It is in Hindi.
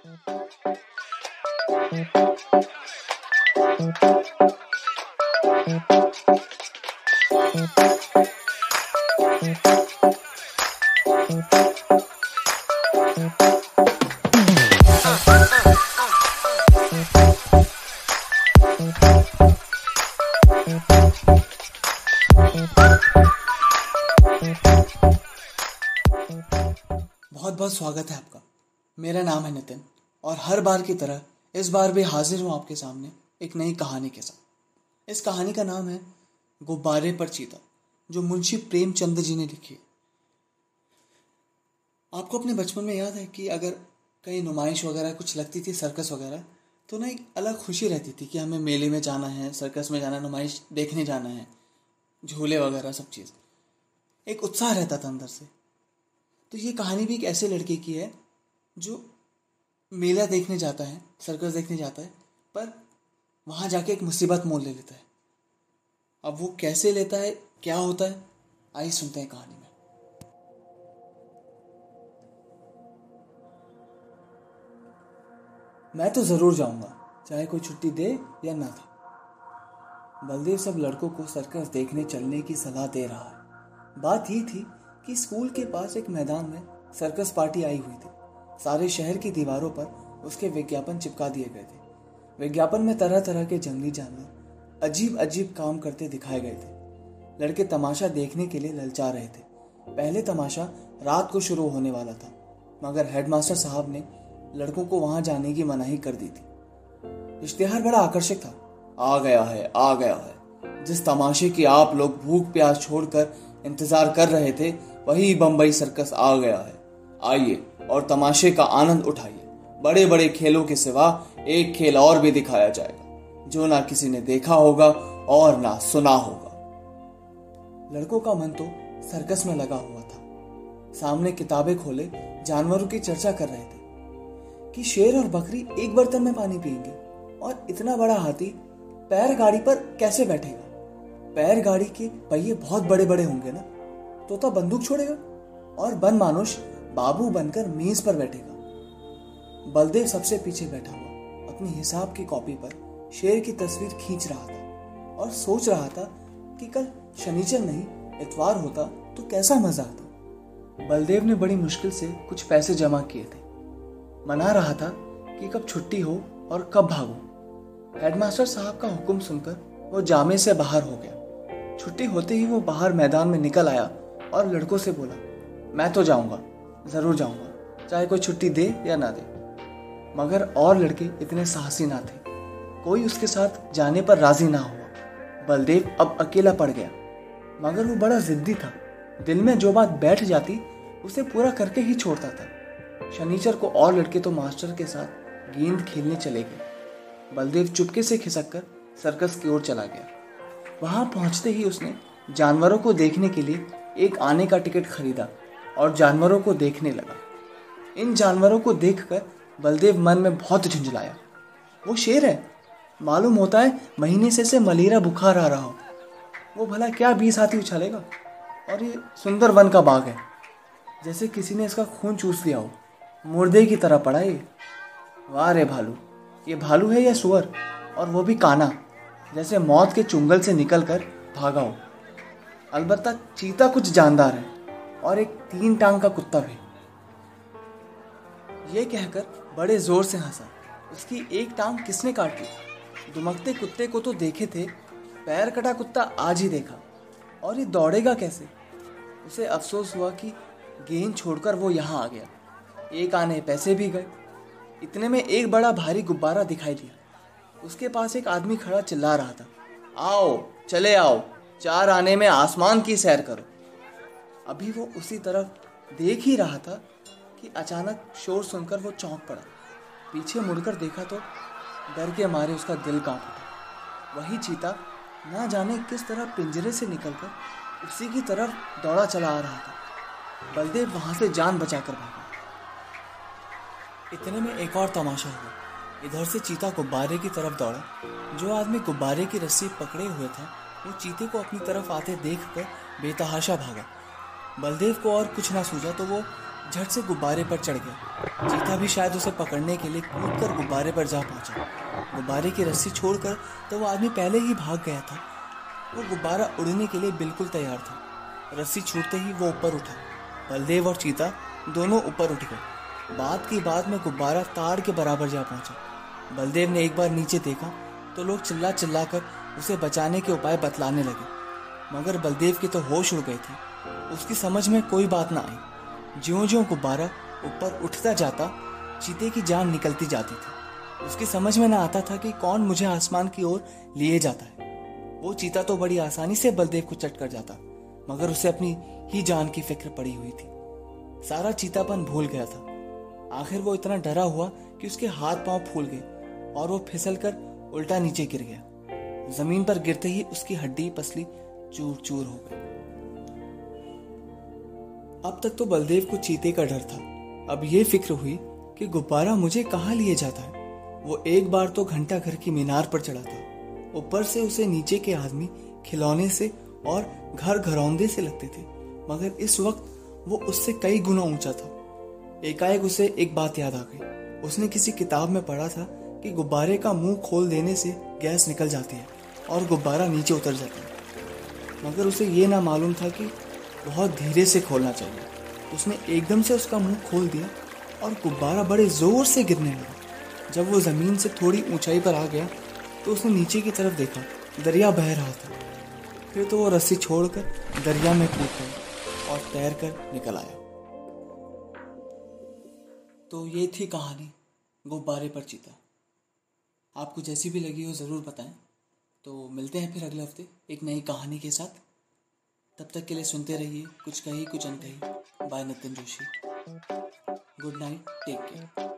बहुत बहुत स्वागत है आपका। मेरा नाम है नितिन। और हर बार की तरह इस बार भी हाजिर हूँ आपके सामने एक नई कहानी के साथ। इस कहानी का नाम है गुब्बारे पर चीता, जो मुंशी प्रेमचंद जी ने लिखी है। आपको अपने बचपन में याद है कि अगर कहीं नुमाइश वगैरह कुछ लगती थी, सर्कस वगैरह तो ना एक अलग खुशी रहती थी कि हमें मेले में जाना है, सर्कस में जाना नुमाइश देखने जाना है, झूले वगैरह सब चीज़। एक उत्साह रहता था अंदर से। तो ये कहानी भी एक ऐसे लड़के की है, जो मेला देखने जाता है सर्कस देखने जाता है, पर वहाँ जाके एक मुसीबत मोल ले लेता है। अब वो कैसे लेता है, क्या होता है, आइए सुनते हैं कहानी में। मैं तो ज़रूर जाऊँगा, चाहे कोई छुट्टी दे या ना दे। बलदेव सब लड़कों को सर्कस देखने चलने की सलाह दे रहा है। बात ये थी कि स्कूल के पास एक मैदान में सर्कस पार्टी आई हुई थी। सारे शहर की दीवारों पर उसके विज्ञापन चिपका दिए गए थे। विज्ञापन में तरह तरह के जंगली जानवर अजीब अजीब काम करते दिखाए गए थे। लड़के तमाशा देखने के लिए ललचा रहे थे। पहले तमाशा रात को शुरू होने वाला था, मगर हेडमास्टर साहब ने लड़कों को वहाँ जाने की मनाही कर दी थी। इश्तेहार बड़ा आकर्षक था। आ गया है, आ गया है। जिस तमाशे की आप लोग भूख प्यास छोड़कर इंतज़ार कर रहे थे, वही बम्बई सर्कस आ गया है। आइए और तमाशे का आनंद उठाइए। बड़े बड़े खेलों के सिवा एक खेल और भी दिखाया जाएगा, जो ना किसी ने देखा होगा और ना सुना होगा। लड़कों का मन तो सर्कस में लगा हुआ था। सामने किताबें खोले जानवरों की चर्चा कर रहे थे कि शेर और बकरी एक बर्तन में पानी पिएँगे और इतना बड़ा हाथी पैर गाड़ी पर कैसे बैठेगा? पैर गाड़ी के पहिए बहुत बड़े बड़े होंगे ना? तोता बंदूक छोड़ेगा और बन मानुष बाबू बनकर मेज पर बैठेगा। बलदेव सबसे पीछे बैठा हुआ, अपनी हिसाब की कॉपी पर शेर की तस्वीर खींच रहा था और सोच रहा था कि कल शनिचर नहीं, इतवार होता तो कैसा मज़ा आता। बलदेव ने बड़ी मुश्किल से कुछ पैसे जमा किए थे। मना रहा था कि कब छुट्टी हो और कब भागो। हेडमास्टर साहब का हुक्म सुनकर वो जामे से बाहर हो गया। छुट्टी होते ही वो बाहर मैदान में निकल आया और लड़कों से बोला, मैं तो जाऊँगा। ज़रूर जाऊँगा, चाहे कोई छुट्टी दे या ना दे। मगर और लड़के इतने साहसी ना थे। कोई उसके साथ जाने पर राज़ी ना हुआ। बलदेव अब अकेला पड़ गया। मगर वो बड़ा जिद्दी था। दिल में जो बात बैठ जाती, उसे पूरा करके ही छोड़ता था। शनिचर को और लड़के तो मास्टर के साथ गेंद खेलने चले गए। बलदेव चुपके से खिसक कर सर्कस की ओर चला गया। वहाँ पहुँचते ही उसने जानवरों को देखने के लिए एक आने का टिकट खरीदा। और जानवरों को देखने लगा। इन जानवरों को देखकर बलदेव मन में बहुत झुंझलाया। वो शेर है। मालूम होता है महीने से से मलेरिया बुखार आ रहा हो। वो भला क्या बीस हाथी उछालेगा? और ये सुंदर वन का बाग है। जैसे किसी ने इसका खून चूस लिया हो। मुर्दे की तरह पड़ा ये। वाह रे भालू। ये भालू है या सुअर? और वो भी काना जैसे मौत के चुंगल से निकल कर भागा हो। अलबत्ता चीता कुछ जानदार है। और एक तीन टांग का कुत्ता भी। ये कहकर बड़े ज़ोर से हंसा। उसकी एक टांग किसने काटी दुमकते कुत्ते को तो देखे थे, पैर कटा कुत्ता आज ही देखा। और ये दौड़ेगा कैसे? उसे अफसोस हुआ कि गेंद छोड़कर वो यहाँ आ गया। एक आने पैसे भी गए। इतने में एक बड़ा भारी गुब्बारा दिखाई दिया। उसके पास एक आदमी खड़ा चिल्ला रहा था। आओ, चले आओ। चार आने में आसमान की सैर करो। अभी वो उसी तरफ़ देख ही रहा था कि अचानक शोर सुनकर वो चौंक पड़ा। पीछे मुड़कर देखा तो डर के मारे उसका दिल काँप उठा। वही चीता ना जाने किस तरह पिंजरे से निकलकर उसी की तरफ़ दौड़ा चला आ रहा था। बलदेव वहाँ से जान बचाकर भागा। इतने में एक और तमाशा हुआ। इधर से चीता गुब्बारे की तरफ़ दौड़ा। जो आदमी गुब्बारे की रस्सी पकड़े हुए था, वो चीते को अपनी तरफ़ आते देख कर बेतहाशा भागा। बलदेव को और कुछ ना सूझा तो वो झट से गुब्बारे पर चढ़ गया। चीता भी शायद उसे पकड़ने के लिए कूद कर गुब्बारे पर जा पहुँचा। गुब्बारे की रस्सी छोड़कर तो वो आदमी पहले ही भाग गया था। वो गुब्बारा उड़ने के लिए बिल्कुल तैयार था। रस्सी छूटते ही वो ऊपर उठा। बलदेव और चीता दोनों ऊपर उठ गए। बात की बात में गुब्बारा ताड़ के बराबर जा पहुँचा। बलदेव ने एक बार नीचे देखा तो लोग चिल्ला चिल्ला कर उसे बचाने के उपाय बतलाने लगे। मगर बलदेव के तो होश उड़ गए थे। उसकी समझ में कोई बात ना आई। ज्यो ज्यो गुब्बारा ऊपर उठता जाता, चीते की जान निकलती जाती थी। उसकी समझ में ना आता था कि कौन मुझे आसमान की ओर लिए जाता है। वो चीता तो बड़ी आसानी से बलदेव को चट कर जाता, मगर उसे अपनी ही जान की फ़िक्र पड़ी हुई थी। सारा चीतापन भूल गया था। आखिर वो इतना डरा हुआ कि उसके हाथ पाँव फूल गए और वो फिसल कर उल्टा नीचे गिर गया। ज़मीन पर गिरते ही उसकी हड्डी पसली चूर चूर हो गई। अब तक तो बलदेव को चीते का डर था। अब ये फ़िक्र हुई कि गुब्बारा मुझे कहाँ लिए जाता है। वो एक बार तो घंटा घर की मीनार पर चढ़ा था। ऊपर से उसे नीचे के आदमी खिलौने से और घर घरौंदे से लगते थे। मगर इस वक्त वो उससे कई गुना ऊँचा था। एकाएक उसे एक बात याद आ गई। उसने किसी किताब में पढ़ा था कि गुब्बारे का मुँह खोल देने से गैस निकल जाती है और गुब्बारा नीचे उतर जाता है। मगर उसे ये ना मालूम था कि बहुत धीरे से खोलना चाहिए। उसने एकदम से उसका मुँह खोल दिया और गुब्बारा बड़े ज़ोर से गिरने लगा। जब वो ज़मीन से थोड़ी ऊंचाई पर आ गया तो उसने नीचे की तरफ़ देखा, दरिया बह रहा था। फिर तो वो रस्सी छोड़कर दरिया में कूद गया और तैर कर निकल आया। तो ये थी कहानी गुब्बारे पर चीता। आपको जैसी भी लगी हो ज़रूर बताएँ। तो मिलते हैं फिर अगले हफ़्ते एक नई कहानी के साथ। तब तक के लिए सुनते रहिए कुछ कही, कुछ अनकही। Bye Nitin Joshi good night take care